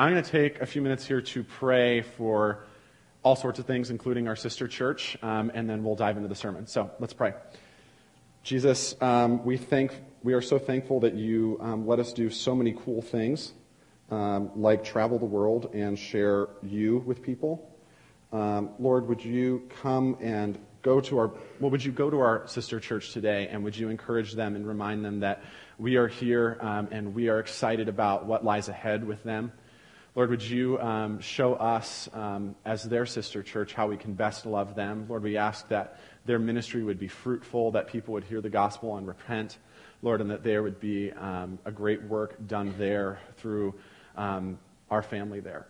I'm going to take a few minutes here to pray for all sorts of things, including our sister church, um, and then we'll dive into the sermon. So let's pray. Jesus, um, we thank we are so thankful that you um, let us do so many cool things, um, like travel the world and share you with people. Um, Lord, would you come and go to our well, would you go to our sister church today, and would you encourage them and remind them that we are here um, and we are excited about what lies ahead with them. Lord, would you um, show us um, as their sister church how we can best love them? Lord, we ask that their ministry would be fruitful, that people would hear the gospel and repent, Lord, and that there would be um, a great work done there through um, our family there.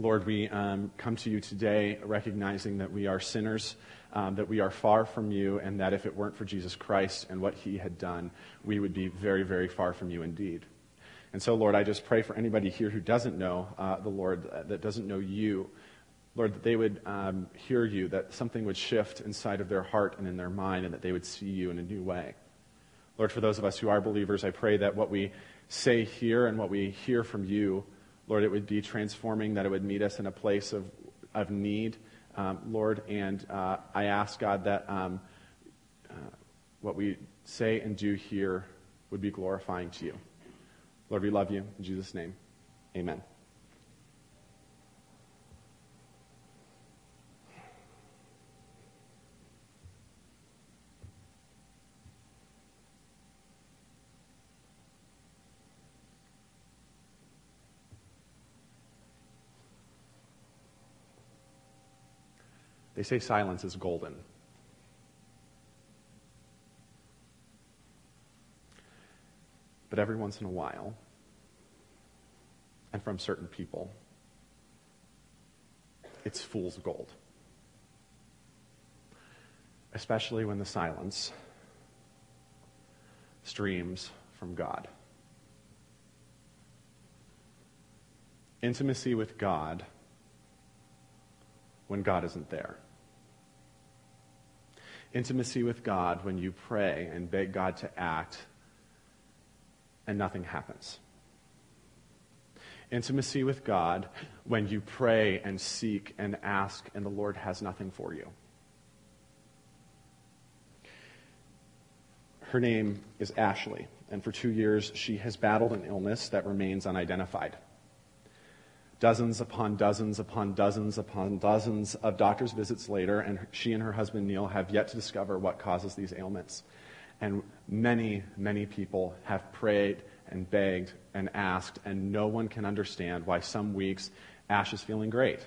Lord, we um, come to you today recognizing that we are sinners, um, that we are far from you, and that if it weren't for Jesus Christ and what he had done, we would be very, very far from you indeed. And so, Lord, I just pray for anybody here who doesn't know uh, the Lord, uh, that doesn't know you, Lord, that they would um, hear you, that something would shift inside of their heart and in their mind, and that they would see you in a new way. Lord, for those of us who are believers, I pray that what we say here and what we hear from you, Lord, it would be transforming, that it would meet us in a place of, of need, um, Lord. And uh, I ask, God, that um, uh, what we say and do here would be glorifying to you. Lord, we love you. In Jesus' name, amen. They say silence is golden. But every once in a while, and from certain people, it's fool's gold. Especially when the silence streams from God. Intimacy with God when God isn't there intimacy with God when you pray and beg God to act and nothing happens. Intimacy with God when you pray and seek and ask and the Lord has nothing for you. Her name is Ashley, and for two years she has battled an illness that remains unidentified. Dozens upon dozens upon dozens upon dozens of doctor's visits later, and she and her husband Neil have yet to discover what causes these ailments. And many, many people have prayed and begged and asked, and no one can understand why some weeks Ash is feeling great,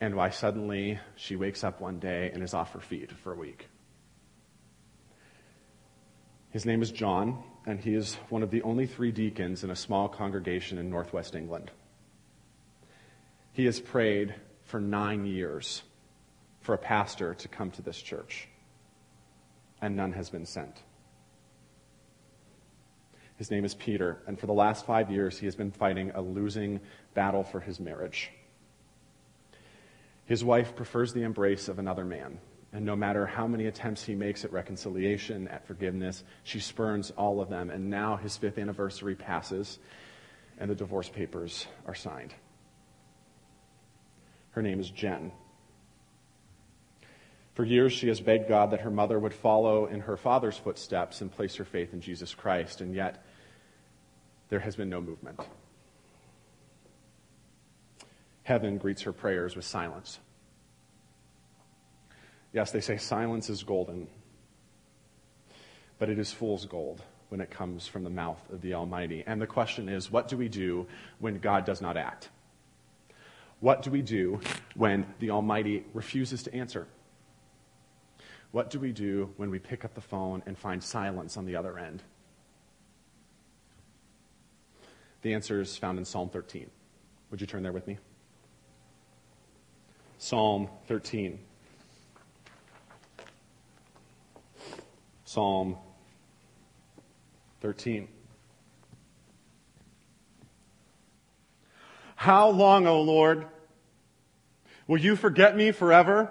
and why suddenly she wakes up one day and is off her feet for a week. His name is John, and he is one of the only three deacons in a small congregation in northwest England. He has prayed for nine years for a pastor to come to this church, and none has been sent. His name is Peter, and for the last five years, he has been fighting a losing battle for his marriage. His wife prefers the embrace of another man, and no matter how many attempts he makes at reconciliation, at forgiveness, she spurns all of them. And now his fifth anniversary passes, and the divorce papers are signed. Her name is Jen. For years, she has begged God that her mother would follow in her father's footsteps and place her faith in Jesus Christ, and yet there has been no movement. Heaven greets her prayers with silence. Yes, they say silence is golden, but it is fool's gold when it comes from the mouth of the Almighty. And the question is what do we do when God does not act? What do we do when the Almighty refuses to answer? What do we do when we pick up the phone and find silence on the other end? The answer is found in Psalm 13. Would you turn there with me? Psalm 13. Psalm 13. How long, O Lord? Will you forget me forever?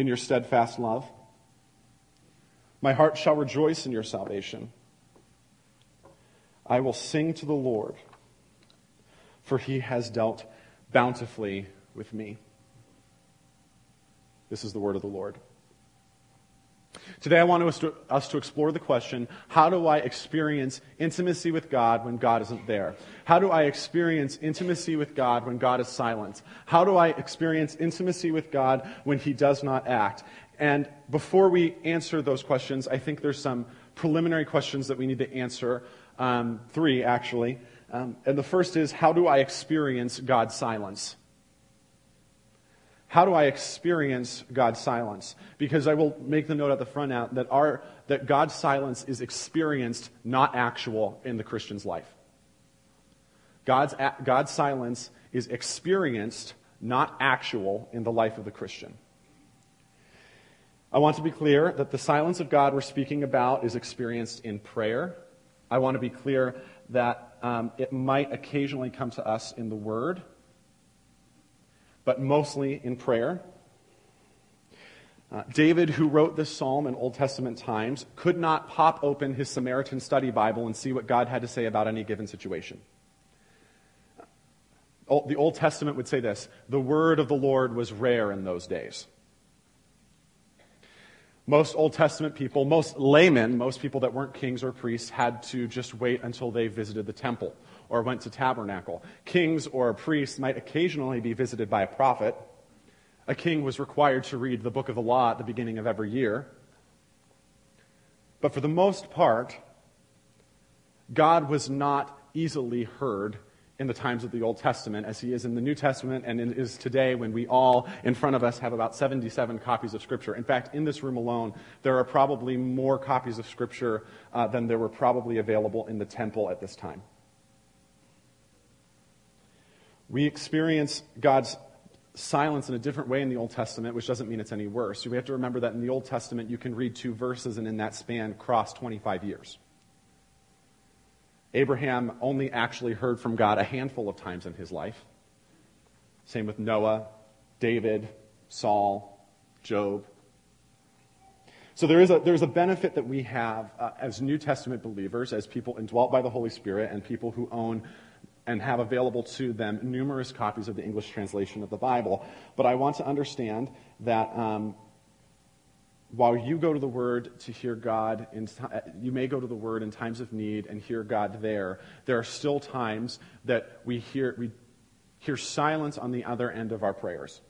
in your steadfast love. My heart shall rejoice in your salvation. I will sing to the Lord, for he has dealt bountifully with me. This is the word of the Lord. Today, I want us to, us to, explore the question how do I experience intimacy with God when God isn't there? How do I experience intimacy with God when God is silent? How do I experience intimacy with God when He does not act? And before we answer those questions, I think there's some preliminary questions that we need to answer. Um, three, actually. Um, and the first is how do I experience God's silence? How do I experience God's silence? Because I will make the note at the front out that, our, that God's silence is experienced, not actual, in the Christian's life. God's, God's silence is experienced, not actual, in the life of the Christian. I want to be clear that the silence of God we're speaking about is experienced in prayer. I want to be clear that um, it might occasionally come to us in the Word but mostly in prayer. Uh, David, who wrote this psalm in Old Testament times, could not pop open his Samaritan study Bible and see what God had to say about any given situation. The Old Testament would say this the word of the Lord was rare in those days. Most Old Testament people, most laymen, most people that weren't kings or priests, had to just wait until they visited the temple or went to tabernacle. Kings or priests might occasionally be visited by a prophet. A king was required to read the book of the law at the beginning of every year. But for the most part, God was not easily heard in the times of the Old Testament as he is in the New Testament and is today when we all in front of us have about 77 copies of Scripture. In fact, in this room alone, there are probably more copies of Scripture uh, than there were probably available in the temple at this time. We experience God's silence in a different way in the Old Testament, which doesn't mean it's any worse. We have to remember that in the Old Testament, you can read two verses and in that span cross 25 years. Abraham only actually heard from God a handful of times in his life. Same with Noah, David, Saul, Job. So there is a, there's a benefit that we have uh, as New Testament believers, as people indwelt by the Holy Spirit, and people who own and have available to them numerous copies of the English translation of the Bible. But I want to understand that um, while you go to the Word to hear God, in, uh, you may go to the Word in times of need and hear God there. There are still times that we hear, we hear silence on the other end of our prayers.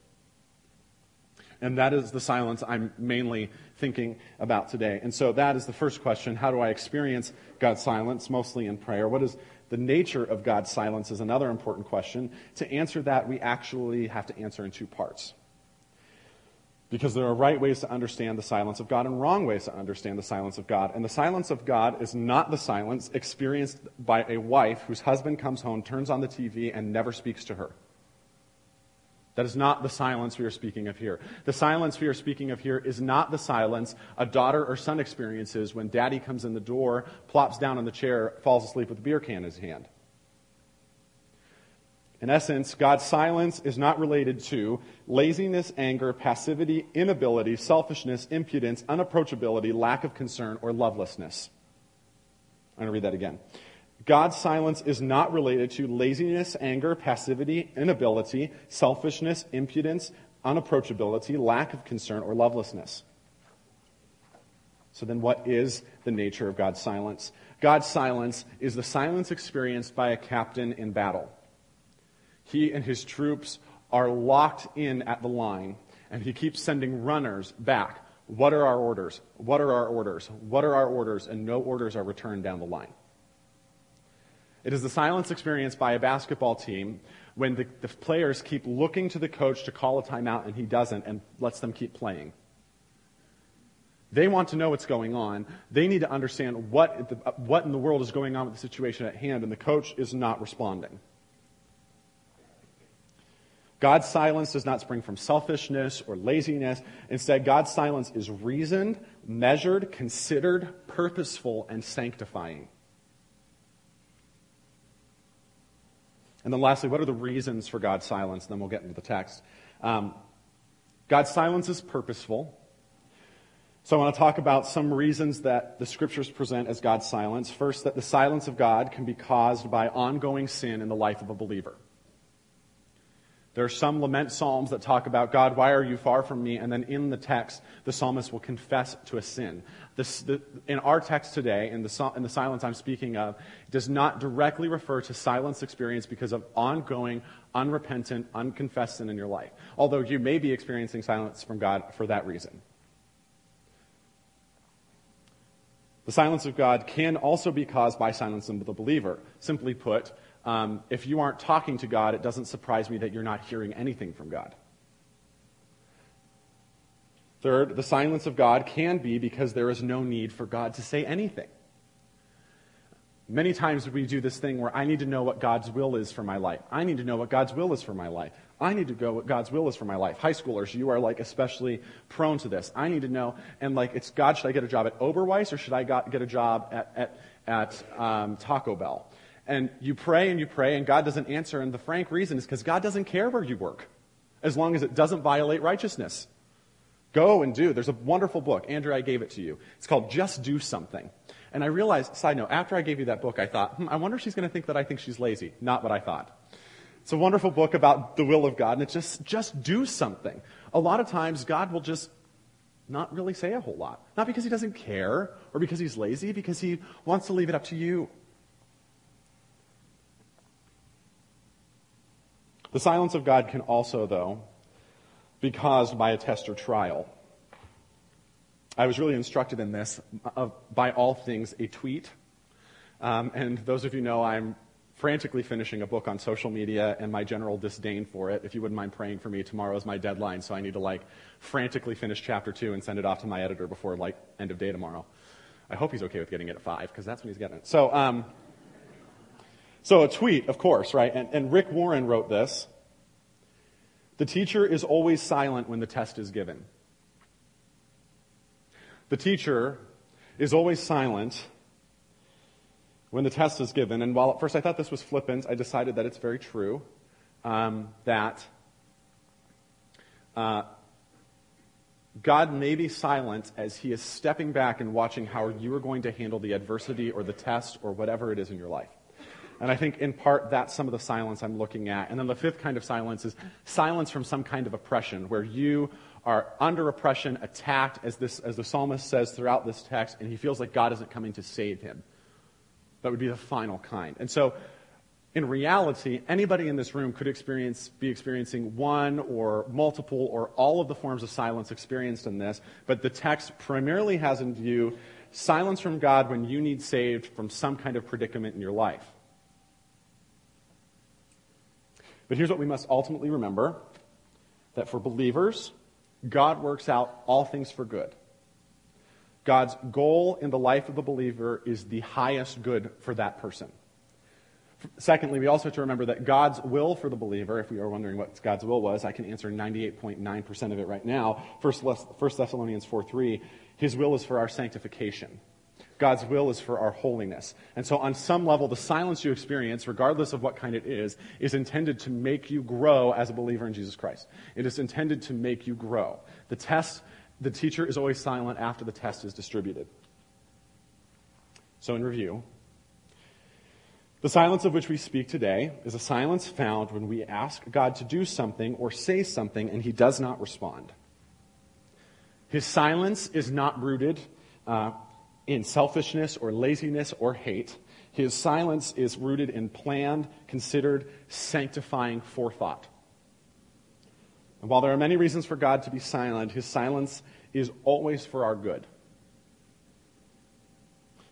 And that is the silence I'm mainly thinking about today. And so that is the first question. How do I experience God's silence? Mostly in prayer. What is the nature of God's silence is another important question. To answer that, we actually have to answer in two parts. Because there are right ways to understand the silence of God and wrong ways to understand the silence of God. And the silence of God is not the silence experienced by a wife whose husband comes home, turns on the TV, and never speaks to her. That is not the silence we are speaking of here. The silence we are speaking of here is not the silence a daughter or son experiences when daddy comes in the door, plops down on the chair, falls asleep with a beer can in his hand. In essence, God's silence is not related to laziness, anger, passivity, inability, selfishness, impudence, unapproachability, lack of concern, or lovelessness. I'm going to read that again. God's silence is not related to laziness, anger, passivity, inability, selfishness, impudence, unapproachability, lack of concern, or lovelessness. So then, what is the nature of God's silence? God's silence is the silence experienced by a captain in battle. He and his troops are locked in at the line, and he keeps sending runners back. What are our orders? What are our orders? What are our orders? And no orders are returned down the line. It is the silence experienced by a basketball team when the, the, players keep looking to the coach to call a timeout and he doesn't and lets them keep playing. They want to know what's going on. They need to understand what, the, what in the world is going on with the situation at hand, and the coach is not responding. God's silence does not spring from selfishness or laziness. Instead, God's silence is reasoned, measured, considered, purposeful, and sanctifying. And then lastly, what are the reasons for God's silence? And then we'll get into the text. Um, God's silence is purposeful. So I want to talk about some reasons that the scriptures present as God's silence. First, that the silence of God can be caused by ongoing sin in the life of a believer. There are some lament psalms that talk about, God, why are you far from me? And then in the text, the psalmist will confess to a sin. The, in our text today, in the, in the silence I'm speaking of, does not directly refer to silence experience because of ongoing, unrepentant, unconfessed sin in your life. Although you may be experiencing silence from God for that reason. The silence of God can also be caused by silence of the believer. Simply put, um, if you aren't talking to God, it doesn't surprise me that you're not hearing anything from God. Third, the silence of God can be because there is no need for God to say anything. Many times we do this thing where I need to know what God's will is for my life. I need to know what God's will is for my life. I need to go what God's will is for my life. High schoolers, you are like especially prone to this. I need to know, and like, it's God, should I get a job at Oberweis or should I get a job at, at, at um, Taco Bell? And you pray and you pray and God doesn't answer. And the frank reason is because God doesn't care where you work as long as it doesn't violate righteousness. Go and do. There's a wonderful book. Andrew, I gave it to you. It's called Just Do Something. And I realized, side note, after I gave you that book, I thought, hmm, I wonder if she's going to think that I think she's lazy. Not what I thought. It's a wonderful book about the will of God, and it's just, just do something. A lot of times, God will just not really say a whole lot. Not because he doesn't care or because he's lazy, because he wants to leave it up to you. The silence of God can also, though, be caused by a test or trial. I was really instructed in this uh, by all things a tweet. Um, and those of you know I'm frantically finishing a book on social media and my general disdain for it. If you wouldn't mind praying for me, tomorrow is my deadline, so I need to like frantically finish chapter two and send it off to my editor before like end of day tomorrow. I hope he's okay with getting it at five because that's when he's getting it. So, um, so a tweet, of course, right? And, and Rick Warren wrote this. The teacher is always silent when the test is given. The teacher is always silent when the test is given. And while at first I thought this was flippant, I decided that it's very true. Um, that uh, God may be silent as He is stepping back and watching how you are going to handle the adversity or the test or whatever it is in your life. And I think in part that's some of the silence I'm looking at. And then the fifth kind of silence is silence from some kind of oppression, where you are under oppression, attacked, as, this, as the psalmist says throughout this text, and he feels like God isn't coming to save him. That would be the final kind. And so, in reality, anybody in this room could experience, be experiencing one or multiple or all of the forms of silence experienced in this, but the text primarily has in view silence from God when you need saved from some kind of predicament in your life. But here's what we must ultimately remember that for believers, God works out all things for good. God's goal in the life of the believer is the highest good for that person. Secondly, we also have to remember that God's will for the believer, if we are wondering what God's will was, I can answer 98.9% of it right now. 1 Thessalonians 4 3, His will is for our sanctification. God's will is for our holiness. And so, on some level, the silence you experience, regardless of what kind it is, is intended to make you grow as a believer in Jesus Christ. It is intended to make you grow. The test, the teacher is always silent after the test is distributed. So, in review, the silence of which we speak today is a silence found when we ask God to do something or say something and he does not respond. His silence is not rooted uh, in selfishness or laziness or hate. His silence is rooted in planned, considered, sanctifying forethought. And while there are many reasons for God to be silent, his silence is always for our good.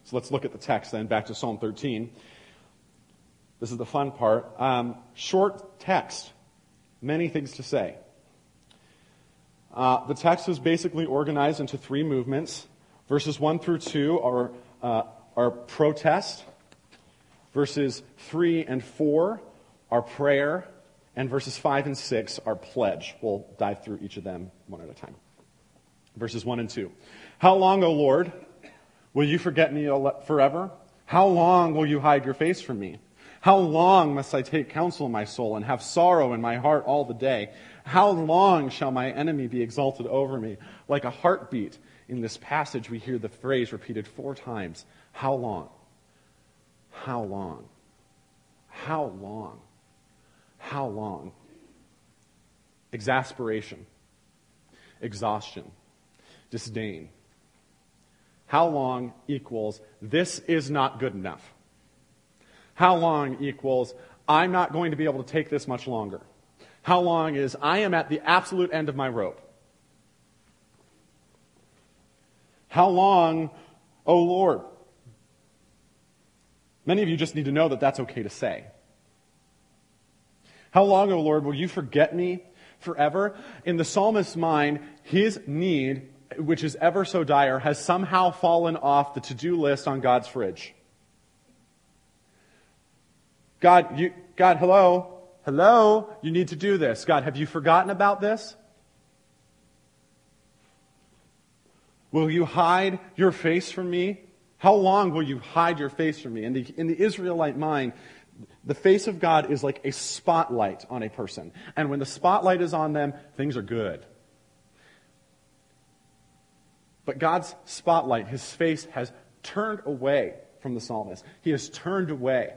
So let's look at the text then, back to Psalm 13. This is the fun part. Um, short text, many things to say. Uh, the text is basically organized into three movements. Verses 1 through 2 are, uh, are protest. Verses 3 and 4 are prayer. And verses 5 and 6 are pledge. We'll dive through each of them one at a time. Verses 1 and 2. How long, O Lord, will you forget me forever? How long will you hide your face from me? How long must I take counsel in my soul and have sorrow in my heart all the day? How long shall my enemy be exalted over me? Like a heartbeat in this passage, we hear the phrase repeated four times How long? How long? How long? How long? Exasperation, exhaustion, disdain. How long equals this is not good enough. How long equals I'm not going to be able to take this much longer. How long is I am at the absolute end of my rope. How long, O Lord? Many of you just need to know that that's okay to say. How long, O Lord, will you forget me forever? In the psalmist's mind, his need, which is ever so dire, has somehow fallen off the to do list on God's fridge. God, you, God, hello, hello, you need to do this. God, have you forgotten about this? Will you hide your face from me? How long will you hide your face from me? In the, in the Israelite mind, the face of God is like a spotlight on a person. And when the spotlight is on them, things are good. But God's spotlight, his face, has turned away from the psalmist. He has turned away.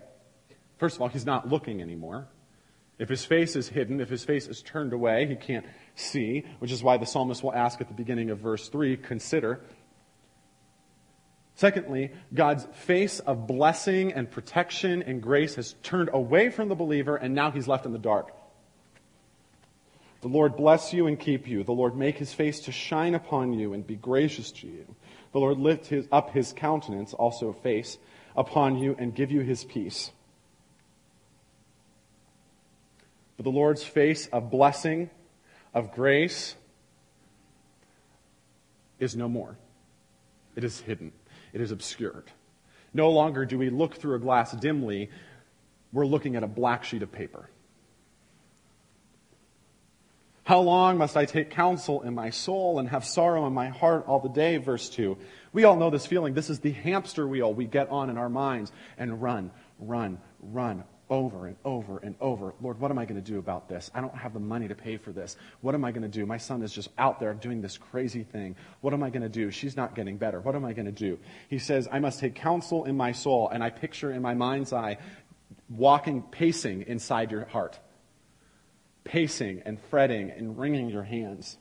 First of all, he's not looking anymore. If his face is hidden, if his face is turned away, he can't see, which is why the psalmist will ask at the beginning of verse 3 consider. Secondly, God's face of blessing and protection and grace has turned away from the believer, and now he's left in the dark. The Lord bless you and keep you. The Lord make his face to shine upon you and be gracious to you. The Lord lift his, up his countenance, also face, upon you and give you his peace. The Lord's face of blessing, of grace, is no more. It is hidden, it is obscured. No longer do we look through a glass dimly, we're looking at a black sheet of paper. How long must I take counsel in my soul and have sorrow in my heart all the day? Verse 2. We all know this feeling. This is the hamster wheel we get on in our minds and run, run, run over and over and over. Lord, what am I going to do about this? I don't have the money to pay for this. What am I going to do? My son is just out there doing this crazy thing. What am I going to do? She's not getting better. What am I going to do? He says, I must take counsel in my soul. And I picture in my mind's eye walking, pacing inside your heart, pacing and fretting and wringing your hands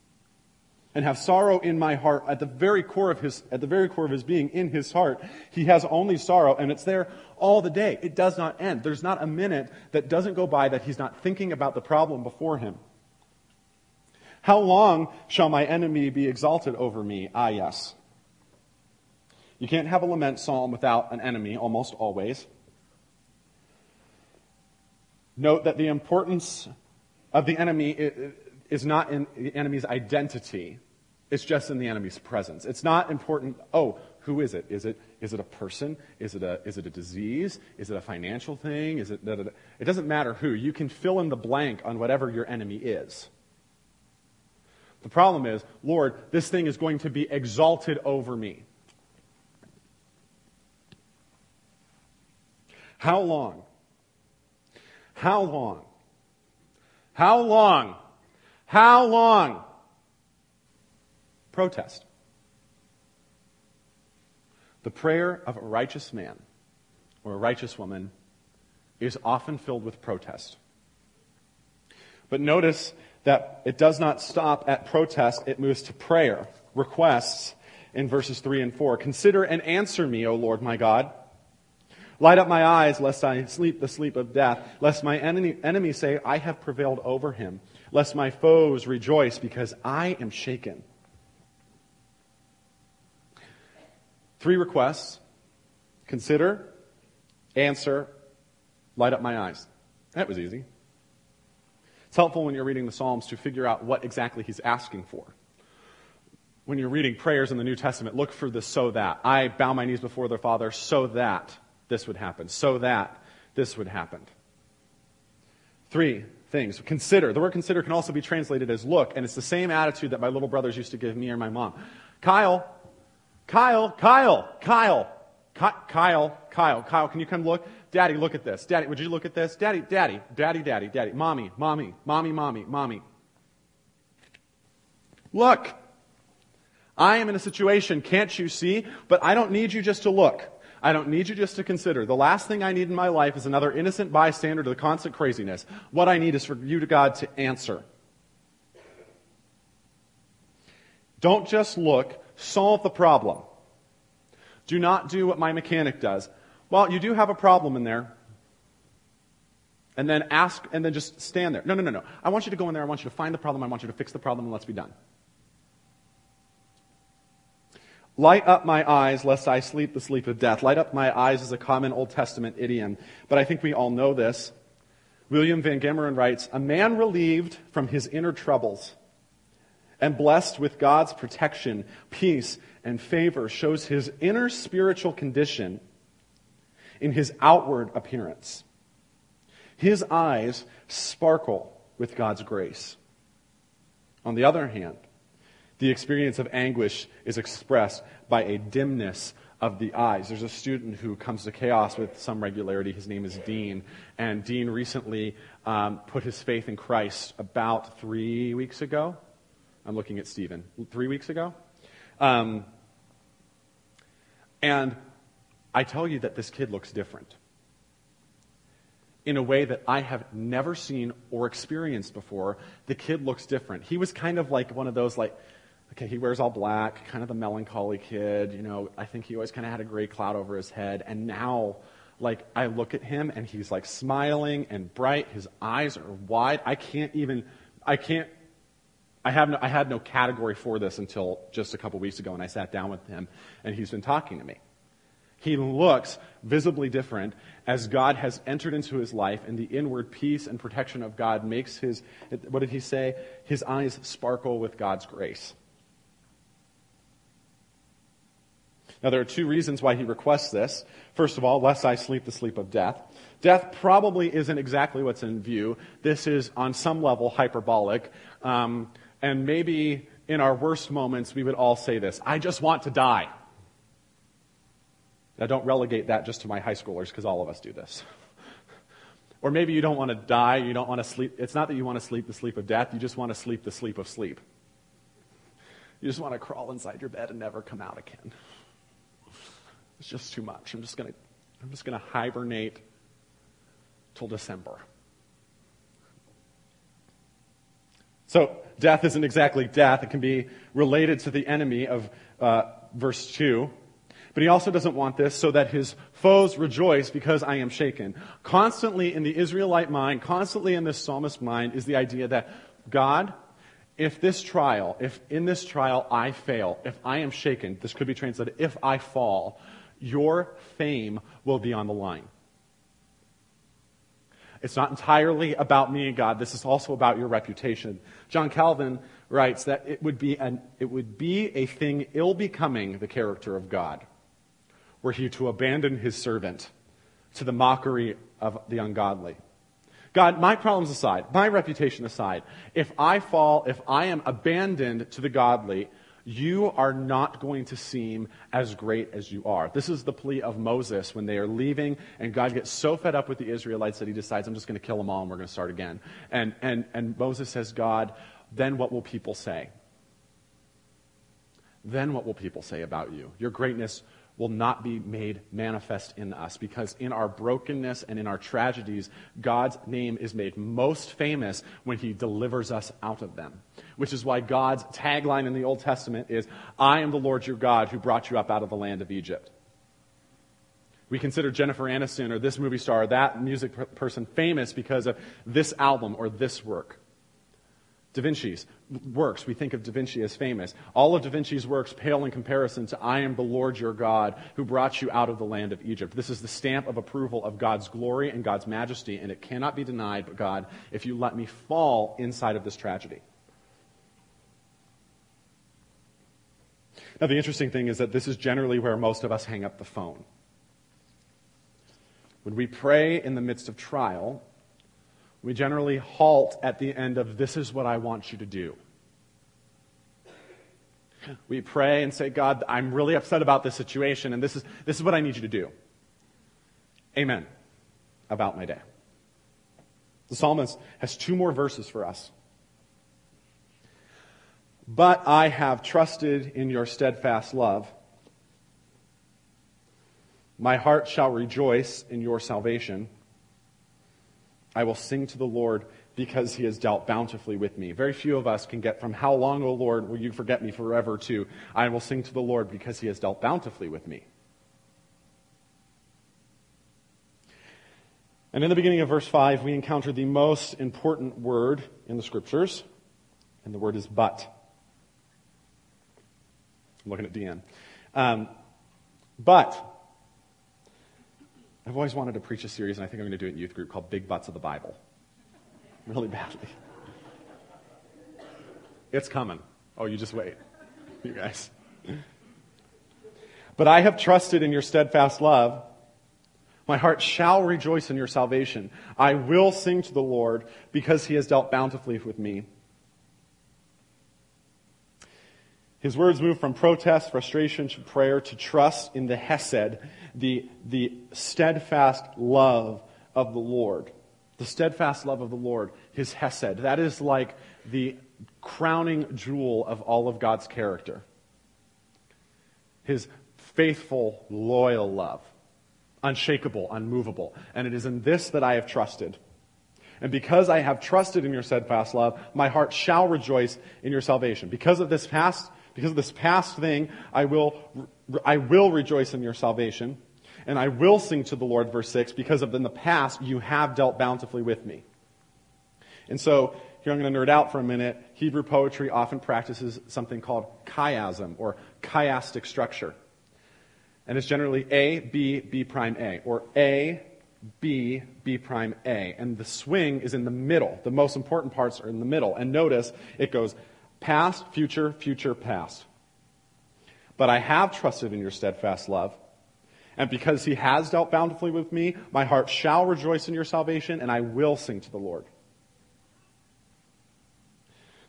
and have sorrow in my heart at the very core of his at the very core of his being in his heart he has only sorrow and it's there all the day. It does not end. There's not a minute that doesn't go by that he's not thinking about the problem before him. How long shall my enemy be exalted over me? Ah yes. You can't have a lament psalm without an enemy almost always. Note that the importance of the enemy is not in the enemy's identity. It's just in the enemy's presence. It's not important, oh, who is it? Is it, is it a person? Is it a, is it a disease? Is it a financial thing? Is it, da, da, da. it doesn't matter who. You can fill in the blank on whatever your enemy is. The problem is, Lord, this thing is going to be exalted over me. How long? How long? How long how long? Protest. The prayer of a righteous man or a righteous woman is often filled with protest. But notice that it does not stop at protest, it moves to prayer, requests in verses 3 and 4. Consider and answer me, O Lord my God. Light up my eyes, lest I sleep the sleep of death, lest my enemy, enemy say, I have prevailed over him lest my foes rejoice because I am shaken. Three requests consider, answer, light up my eyes. That was easy. It's helpful when you're reading the Psalms to figure out what exactly he's asking for. when you're reading prayers in the New Testament, look for the so that. I bow my knees before the Father so that this would happen, so that this would happen. Three things. Consider. The word consider can also be translated as look, and it's the same attitude that my little brothers used to give me or my mom. Kyle, Kyle, Kyle, Kyle, Kyle, Kyle, Kyle, can you come look? Daddy, look at this. Daddy, would you look at this? Daddy, daddy, daddy, daddy, daddy. Mommy, mommy, mommy, mommy, mommy. Look. I am in a situation, can't you see? But I don't need you just to look. I don't need you just to consider. The last thing I need in my life is another innocent bystander to the constant craziness. What I need is for you to God to answer. Don't just look, solve the problem. Do not do what my mechanic does. Well, you do have a problem in there. And then ask, and then just stand there. No, no, no, no. I want you to go in there. I want you to find the problem. I want you to fix the problem, and let's be done. Light up my eyes, lest I sleep the sleep of death. Light up my eyes is a common Old Testament idiom, but I think we all know this. William Van Gemeren writes A man relieved from his inner troubles and blessed with God's protection, peace, and favor shows his inner spiritual condition in his outward appearance. His eyes sparkle with God's grace. On the other hand, the experience of anguish is expressed by a dimness of the eyes. There's a student who comes to chaos with some regularity. His name is Dean. And Dean recently um, put his faith in Christ about three weeks ago. I'm looking at Stephen. Three weeks ago? Um, and I tell you that this kid looks different in a way that I have never seen or experienced before. The kid looks different. He was kind of like one of those, like, okay, he wears all black, kind of the melancholy kid. You know, I think he always kind of had a gray cloud over his head. And now, like, I look at him and he's like smiling and bright. His eyes are wide. I can't even, I can't, I, have no, I had no category for this until just a couple weeks ago when I sat down with him and he's been talking to me. He looks visibly different as God has entered into his life, and the inward peace and protection of God makes his, what did he say? His eyes sparkle with God's grace. Now, there are two reasons why he requests this. First of all, lest I sleep the sleep of death. Death probably isn't exactly what's in view. This is, on some level, hyperbolic. Um, and maybe in our worst moments, we would all say this I just want to die. Now, don't relegate that just to my high schoolers because all of us do this. or maybe you don't want to die, you don't want to sleep. It's not that you want to sleep the sleep of death, you just want to sleep the sleep of sleep. You just want to crawl inside your bed and never come out again. It's just too much. I'm just going to I'm just going to hibernate till December. So, death isn't exactly death. It can be related to the enemy of uh, verse 2. But he also doesn't want this so that his foes rejoice because I am shaken. Constantly in the Israelite mind, constantly in this psalmist mind is the idea that God, if this trial, if in this trial I fail, if I am shaken, this could be translated, if I fall, your fame will be on the line. It's not entirely about me and God. This is also about your reputation. John Calvin writes that it would be, an, it would be a thing ill becoming the character of God were he to abandon his servant to the mockery of the ungodly. God, my problems aside, my reputation aside, if I fall, if I am abandoned to the godly, you are not going to seem as great as you are. This is the plea of Moses when they are leaving, and God gets so fed up with the Israelites that he decides, I'm just going to kill them all and we're going to start again. And, and, and Moses says, God, then what will people say? Then what will people say about you? Your greatness will not be made manifest in us because in our brokenness and in our tragedies, God's name is made most famous when he delivers us out of them. Which is why God's tagline in the Old Testament is, I am the Lord your God who brought you up out of the land of Egypt. We consider Jennifer Aniston or this movie star or that music person famous because of this album or this work. Da Vinci's works, we think of Da Vinci as famous. All of Da Vinci's works pale in comparison to I am the Lord your God who brought you out of the land of Egypt. This is the stamp of approval of God's glory and God's majesty, and it cannot be denied, but God, if you let me fall inside of this tragedy. Now, the interesting thing is that this is generally where most of us hang up the phone. When we pray in the midst of trial, we generally halt at the end of, This is what I want you to do. We pray and say, God, I'm really upset about this situation, and this is, this is what I need you to do. Amen. About my day. The psalmist has two more verses for us. But I have trusted in your steadfast love. My heart shall rejoice in your salvation. I will sing to the Lord because he has dealt bountifully with me. Very few of us can get from how long, O Lord, will you forget me forever to I will sing to the Lord because he has dealt bountifully with me. And in the beginning of verse 5, we encounter the most important word in the scriptures, and the word is but. I'm looking at Deanne. Um, but, I've always wanted to preach a series, and I think I'm going to do it in youth group called Big Butts of the Bible. Really badly. It's coming. Oh, you just wait, you guys. But I have trusted in your steadfast love. My heart shall rejoice in your salvation. I will sing to the Lord because he has dealt bountifully with me. His words move from protest, frustration to prayer to trust in the Hesed, the, the steadfast love of the Lord. The steadfast love of the Lord, his Hesed. That is like the crowning jewel of all of God's character. His faithful, loyal love unshakable, unmovable. And it is in this that I have trusted. And because I have trusted in your steadfast love, my heart shall rejoice in your salvation. Because of this past, because of this past thing, I will, I will rejoice in your salvation. And I will sing to the Lord, verse 6, because of in the past you have dealt bountifully with me. And so, here I'm going to nerd out for a minute. Hebrew poetry often practices something called chiasm, or chiastic structure. And it's generally A, B, B prime A, or A, B, B prime A. And the swing is in the middle. The most important parts are in the middle. And notice it goes past, future, future, past. But I have trusted in your steadfast love. And because he has dealt bountifully with me, my heart shall rejoice in your salvation, and I will sing to the Lord.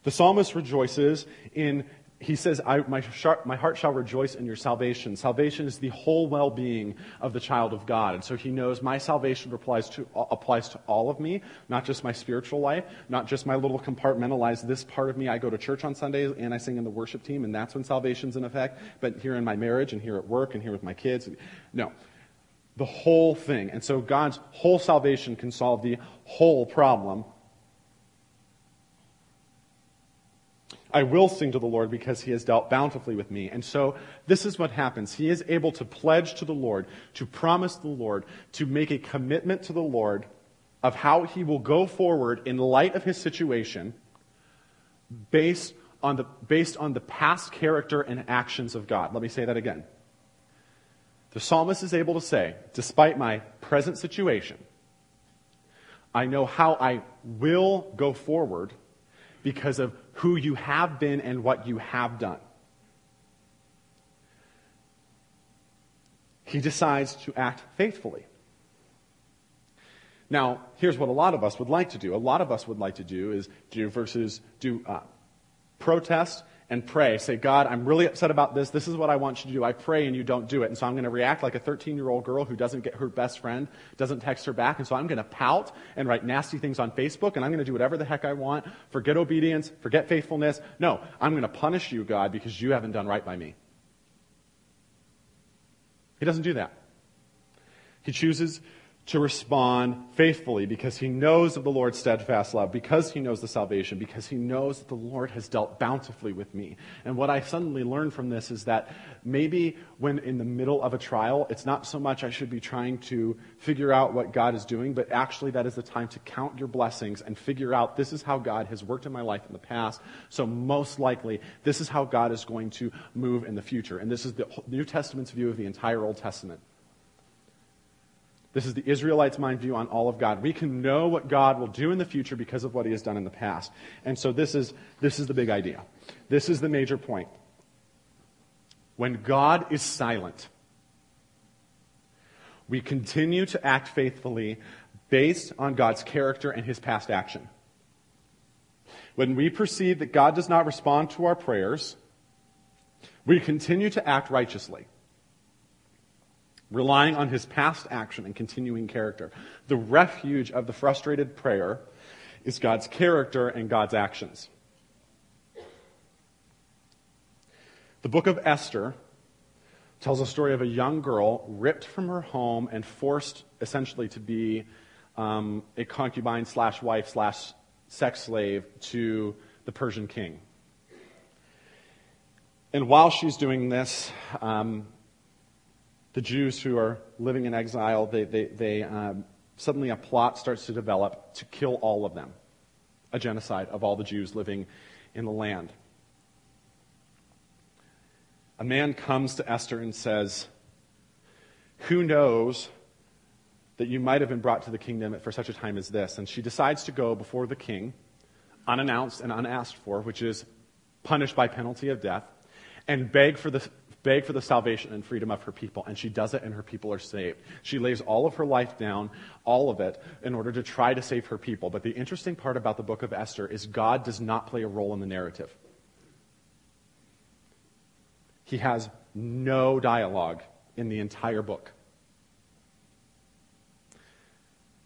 The psalmist rejoices in he says, my, my, heart shall rejoice in your salvation. Salvation is the whole well being of the child of God. And so he knows my salvation applies to, applies to all of me, not just my spiritual life, not just my little compartmentalized this part of me. I go to church on Sundays and I sing in the worship team, and that's when salvation's in effect. But here in my marriage and here at work and here with my kids, no. The whole thing. And so God's whole salvation can solve the whole problem I will sing to the Lord because he has dealt bountifully with me. And so this is what happens. He is able to pledge to the Lord, to promise the Lord, to make a commitment to the Lord of how he will go forward in light of his situation based on the, based on the past character and actions of God. Let me say that again. The psalmist is able to say, despite my present situation, I know how I will go forward because of who you have been and what you have done. He decides to act faithfully. Now, here's what a lot of us would like to do. A lot of us would like to do is do versus do uh, protest and pray. Say, God, I'm really upset about this. This is what I want you to do. I pray and you don't do it. And so I'm going to react like a 13 year old girl who doesn't get her best friend, doesn't text her back. And so I'm going to pout and write nasty things on Facebook and I'm going to do whatever the heck I want. Forget obedience. Forget faithfulness. No, I'm going to punish you, God, because you haven't done right by me. He doesn't do that. He chooses to respond faithfully because he knows of the Lord's steadfast love, because he knows the salvation, because he knows that the Lord has dealt bountifully with me. And what I suddenly learned from this is that maybe when in the middle of a trial, it's not so much I should be trying to figure out what God is doing, but actually that is the time to count your blessings and figure out this is how God has worked in my life in the past. So most likely, this is how God is going to move in the future. And this is the New Testament's view of the entire Old Testament. This is the Israelites' mind view on all of God. We can know what God will do in the future because of what he has done in the past. And so this is, this is the big idea. This is the major point. when God is silent, we continue to act faithfully based on God's character and his past action. When we perceive that God does not respond to our prayers, we continue to act righteously, relying on his past action and continuing character. The refuge of the frustrated prayer is God's character and God's actions. The book of Esther tells a story of a young girl ripped from her home and forced essentially to be um, a concubine slash wife slash sex slave to the Persian king. And while she's doing this, um, the Jews who are living in exile, they, they, they um, suddenly a plot starts to develop to kill all of them, a genocide of all the Jews living in the land a man comes to Esther and says, Who knows that you might have been brought to the kingdom for such a time as this? And she decides to go before the king, unannounced and unasked for, which is punished by penalty of death, and beg for the beg for the salvation and freedom of her people. And she does it, and her people are saved. She lays all of her life down, all of it, in order to try to save her people. But the interesting part about the book of Esther is God does not play a role in the narrative. He has no dialogue in the entire book.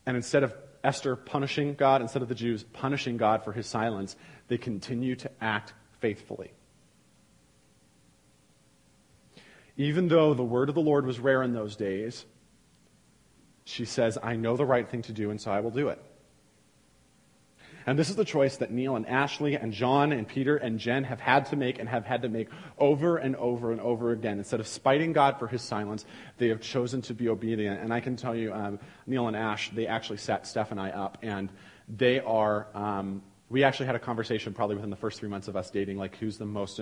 And instead of Esther punishing God, instead of the Jews punishing God for his silence, they continue to act faithfully. Even though the word of the Lord was rare in those days, she says, I know the right thing to do, and so I will do it. And this is the choice that Neil and Ashley and John and Peter and Jen have had to make and have had to make over and over and over again. Instead of spiting God for his silence, they have chosen to be obedient. And I can tell you, um, Neil and Ash, they actually set Steph and I up, and they are. Um, we actually had a conversation probably within the first three months of us dating, like who's the most,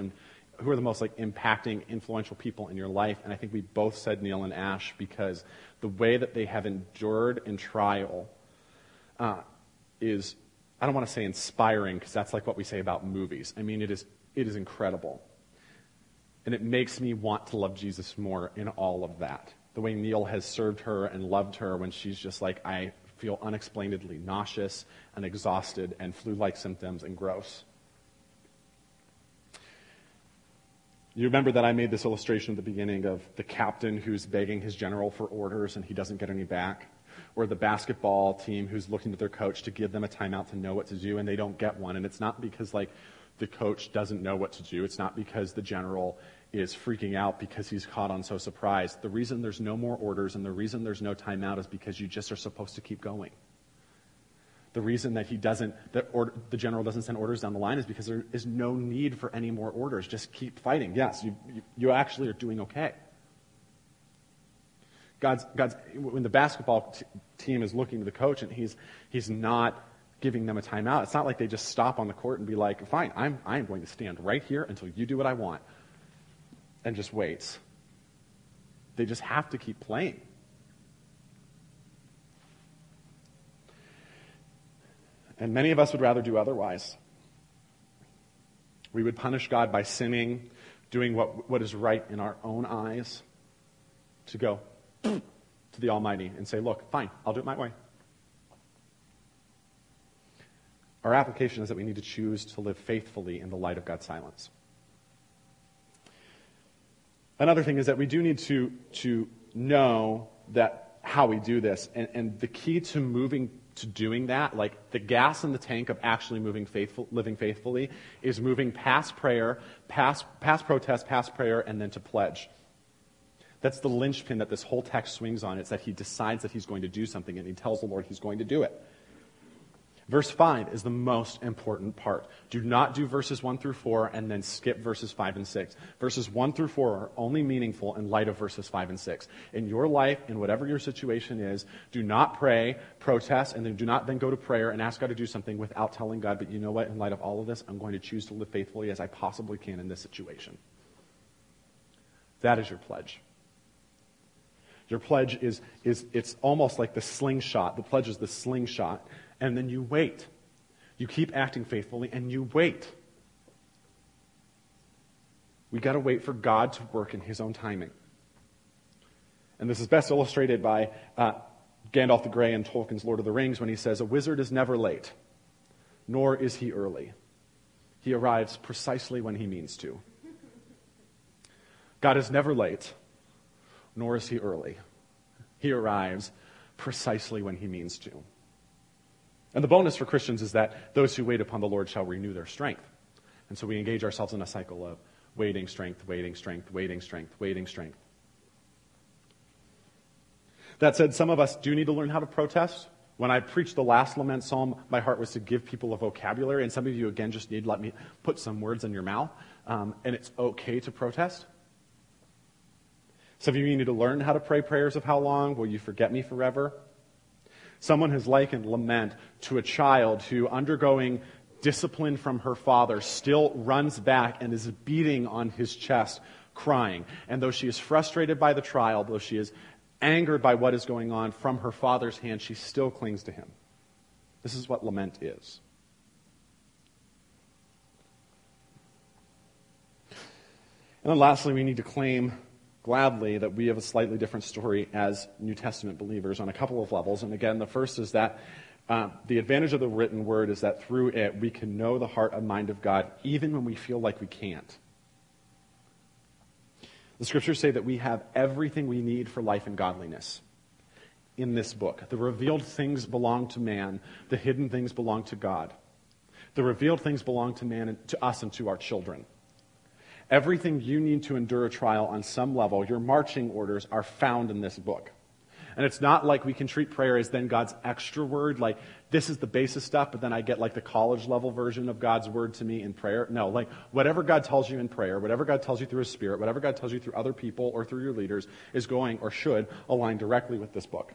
who are the most like impacting, influential people in your life. And I think we both said Neil and Ash because the way that they have endured in trial uh, is I don't want to say inspiring because that's like what we say about movies. I mean, it is, it is incredible. And it makes me want to love Jesus more in all of that. The way Neil has served her and loved her when she's just like, I feel unexplainedly nauseous and exhausted and flu like symptoms and gross. You remember that I made this illustration at the beginning of the captain who's begging his general for orders and he doesn't get any back or the basketball team who's looking to their coach to give them a timeout to know what to do and they don't get one. And it's not because like the coach doesn't know what to do. It's not because the general is freaking out because he's caught on so surprised. The reason there's no more orders and the reason there's no timeout is because you just are supposed to keep going. The reason that he doesn't, that order, the general doesn't send orders down the line is because there is no need for any more orders. Just keep fighting. Yes, you, you, you actually are doing okay. God's, God's, when the basketball t- team is looking to the coach and he's, he's not giving them a timeout, it's not like they just stop on the court and be like, fine, I'm, I'm going to stand right here until you do what I want and just waits. They just have to keep playing. And many of us would rather do otherwise. We would punish God by sinning, doing what, what is right in our own eyes, to go, to the Almighty and say, look, fine, I'll do it my way. Our application is that we need to choose to live faithfully in the light of God's silence. Another thing is that we do need to, to know that how we do this. And, and the key to moving to doing that, like the gas in the tank of actually moving faithful, living faithfully, is moving past prayer, past, past protest, past prayer, and then to pledge. That's the linchpin that this whole text swings on. It's that he decides that he's going to do something and he tells the Lord he's going to do it. Verse 5 is the most important part. Do not do verses 1 through 4 and then skip verses 5 and 6. Verses 1 through 4 are only meaningful in light of verses 5 and 6. In your life, in whatever your situation is, do not pray, protest, and then do not then go to prayer and ask God to do something without telling God, but you know what? In light of all of this, I'm going to choose to live faithfully as I possibly can in this situation. That is your pledge. Your pledge is, is it's almost like the slingshot. The pledge is the slingshot. And then you wait. You keep acting faithfully and you wait. We got to wait for God to work in his own timing. And this is best illustrated by uh, Gandalf the Grey in Tolkien's Lord of the Rings when he says, A wizard is never late, nor is he early. He arrives precisely when he means to. God is never late, nor is he early. He arrives precisely when he means to. And the bonus for Christians is that those who wait upon the Lord shall renew their strength. And so we engage ourselves in a cycle of waiting, strength, waiting, strength, waiting, strength, waiting, strength. That said, some of us do need to learn how to protest. When I preached the last lament psalm, my heart was to give people a vocabulary, and some of you, again, just need to let me put some words in your mouth. Um, and it's okay to protest. Some of you need to learn how to pray prayers of how long? Will you forget me forever? Someone has likened lament to a child who, undergoing discipline from her father, still runs back and is beating on his chest, crying. And though she is frustrated by the trial, though she is angered by what is going on from her father's hand, she still clings to him. This is what lament is. And then lastly, we need to claim gladly that we have a slightly different story as New Testament believers on a couple of levels. And again, the first is that uh, the advantage of the written word is that through it we can know the heart and mind of God even when we feel like we can't. The scriptures say that we have everything we need for life and godliness in this book. The revealed things belong to man, the hidden things belong to God. The revealed things belong to man and to us and to our children. Everything you need to endure a trial on some level, your marching orders are found in this book. And it's not like we can treat prayer as then God's extra word, like this is the basis stuff, but then I get like the college level version of God's word to me in prayer. No, like whatever God tells you in prayer, whatever God tells you through His Spirit, whatever God tells you through other people or through your leaders is going or should align directly with this book.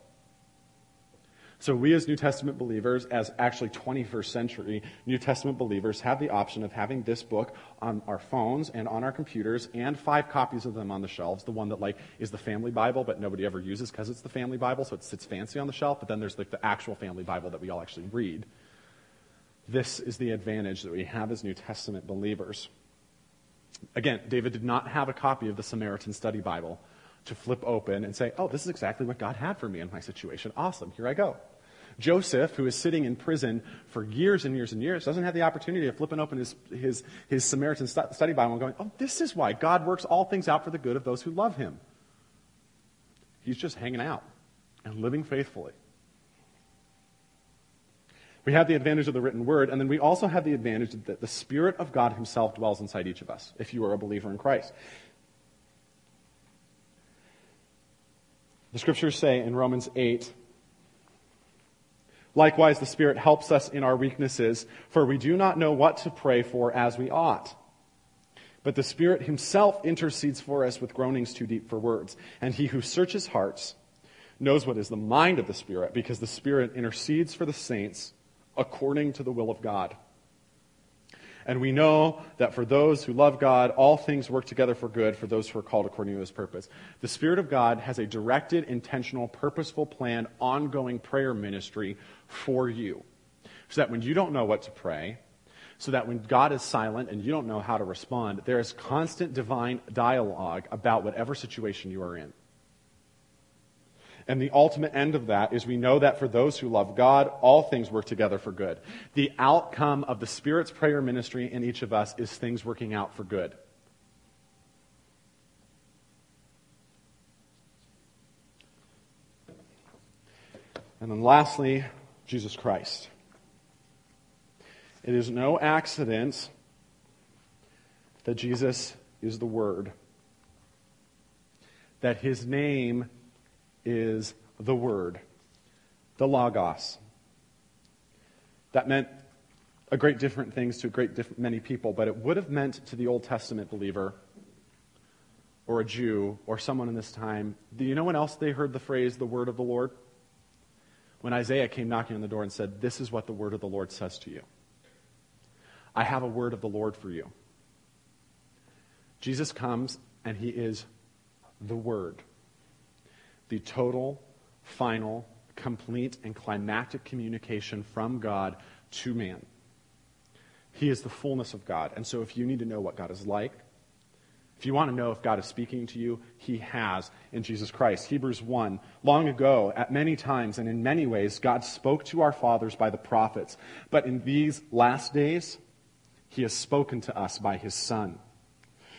So we as New Testament believers, as actually 21st century New Testament believers, have the option of having this book on our phones and on our computers and five copies of them on the shelves. The one that like is the family Bible, but nobody ever uses because it's the family Bible, so it sits fancy on the shelf. But then there's like the actual family Bible that we all actually read. This is the advantage that we have as New Testament believers. Again, David did not have a copy of the Samaritan Study Bible to flip open and say, oh, this is exactly what God had for me in my situation. Awesome, here I go. Joseph, who is sitting in prison for years and years and years, doesn't have the opportunity of flipping open his, his, his Samaritan study Bible and going, oh, this is why God works all things out for the good of those who love him. He's just hanging out and living faithfully. We have the advantage of the written word, and then we also have the advantage that the Spirit of God Himself dwells inside each of us, if you are a believer in Christ. The scriptures say in Romans 8, Likewise, the Spirit helps us in our weaknesses, for we do not know what to pray for as we ought. But the Spirit Himself intercedes for us with groanings too deep for words. And He who searches hearts knows what is the mind of the Spirit, because the Spirit intercedes for the saints according to the will of God. And we know that for those who love God, all things work together for good for those who are called according to his purpose. The Spirit of God has a directed, intentional, purposeful, planned, ongoing prayer ministry for you. So that when you don't know what to pray, so that when God is silent and you don't know how to respond, there is constant divine dialogue about whatever situation you are in. And the ultimate end of that is we know that for those who love God, all things work together for good. The outcome of the Spirit's prayer ministry in each of us is things working out for good. And then lastly, Jesus Christ. It is no accident that Jesus is the Word, that his name is the Word, the Logos. That meant a great different things to a great different many people, but it would have meant to the Old Testament believer or a Jew or someone in this time. Do you know when else they heard the phrase the word of the Lord? When Isaiah came knocking on the door and said, This is what the word of the Lord says to you. I have a word of the Lord for you. Jesus comes and he is the word the total, final, complete, and climactic communication from God to man. He is the fullness of God. And so if you need to know what God is like, If you want to know if God is speaking to you, He has in Jesus Christ. Hebrews 1. Long ago, at many times and in many ways, God spoke to our fathers by the prophets. But in these last days, He has spoken to us by His Son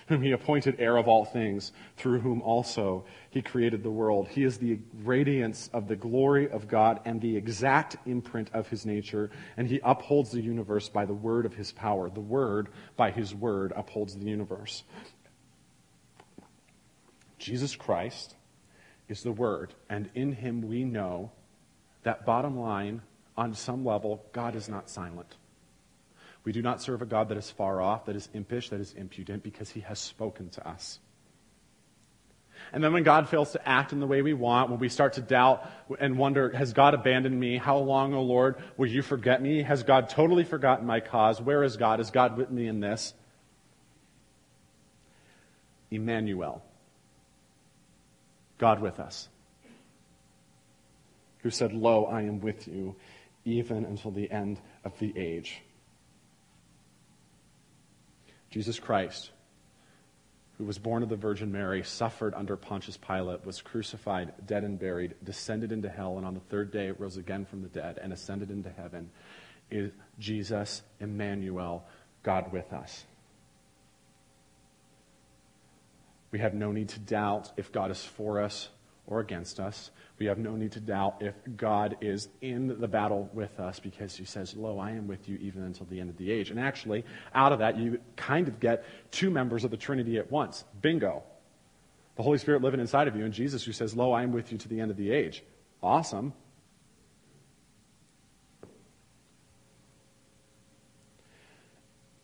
whom he appointed heir of all things, through whom also he created the world. He is the radiance of the glory of God and the exact imprint of his nature, and he upholds the universe by the word of his power. The word, by his word, upholds the universe. Jesus Christ is the word, and in him we know that bottom line, on some level, God is not silent. We do not serve a God that is far off, that is impish, that is impudent, because he has spoken to us. And then when God fails to act in the way we want, when we start to doubt and wonder, has God abandoned me? How long, O oh Lord, will you forget me? Has God totally forgotten my cause? Where is God? Is God with me in this? Emmanuel, God with us, who said, Lo, I am with you even until the end of the age. Jesus Christ, who was born of the Virgin Mary, suffered under Pontius Pilate, was crucified, dead and buried, descended into hell, and on the third day rose again from the dead and ascended into heaven, is Jesus, Emmanuel, God with us. We have no need to doubt if God is for us or against us. We have no need to doubt if God is in the battle with us because he says, Lo, I am with you even until the end of the age. And actually, out of that, you kind of get two members of the Trinity at once. Bingo. The Holy Spirit living inside of you, and Jesus who says, Lo, I am with you to the end of the age. Awesome.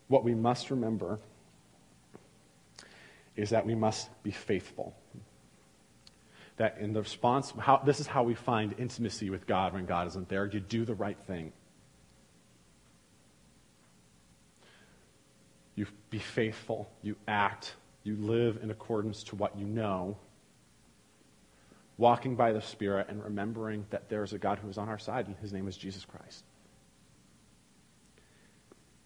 What we must remember is that we must be faithful that in the response, how, this is how we find intimacy with God when God isn't there. You do the right thing. You be faithful. You act. You live in accordance to what you know. Walking by the Spirit and remembering that there is a God who is on our side, and his name is Jesus Christ.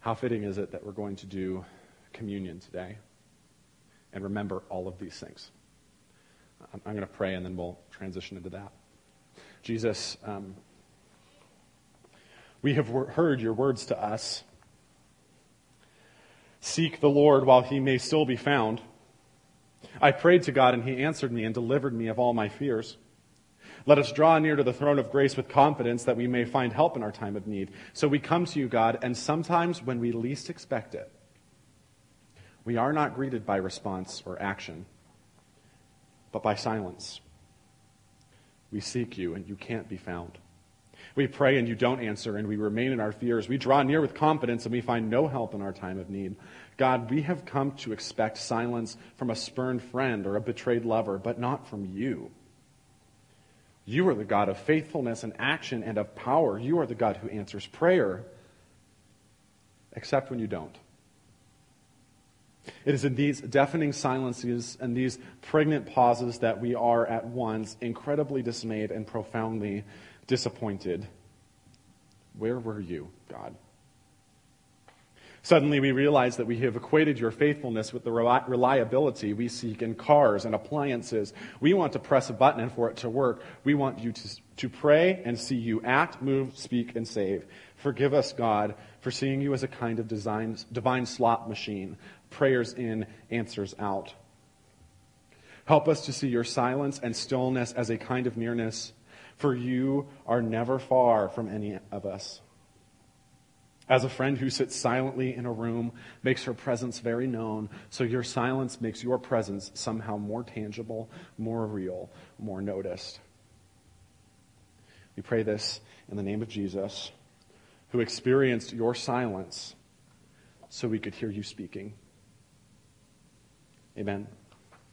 How fitting is it that we're going to do communion today and remember all of these things? I'm going to pray and then we'll transition into that. Jesus, um, we have heard your words to us. Seek the Lord while he may still be found. I prayed to God and he answered me and delivered me of all my fears. Let us draw near to the throne of grace with confidence that we may find help in our time of need. So we come to you, God, and sometimes when we least expect it, we are not greeted by response or action but by silence. We seek you, and you can't be found. We pray, and you don't answer, and we remain in our fears. We draw near with confidence, and we find no help in our time of need. God, we have come to expect silence from a spurned friend or a betrayed lover, but not from you. You are the God of faithfulness and action and of power. You are the God who answers prayer, except when you don't. It is in these deafening silences and these pregnant pauses that we are at once incredibly dismayed and profoundly disappointed. Where were you, God? Suddenly, we realize that we have equated your faithfulness with the reliability we seek in cars and appliances. We want to press a button and for it to work. We want you to, to pray and see you act, move, speak, and save. Forgive us, God, for seeing you as a kind of divine slot machine, prayers in, answers out. Help us to see your silence and stillness as a kind of nearness, for you are never far from any of us. As a friend who sits silently in a room makes her presence very known, so your silence makes your presence somehow more tangible, more real, more noticed. We pray this in the name of Jesus, who experienced your silence so we could hear you speaking. Amen.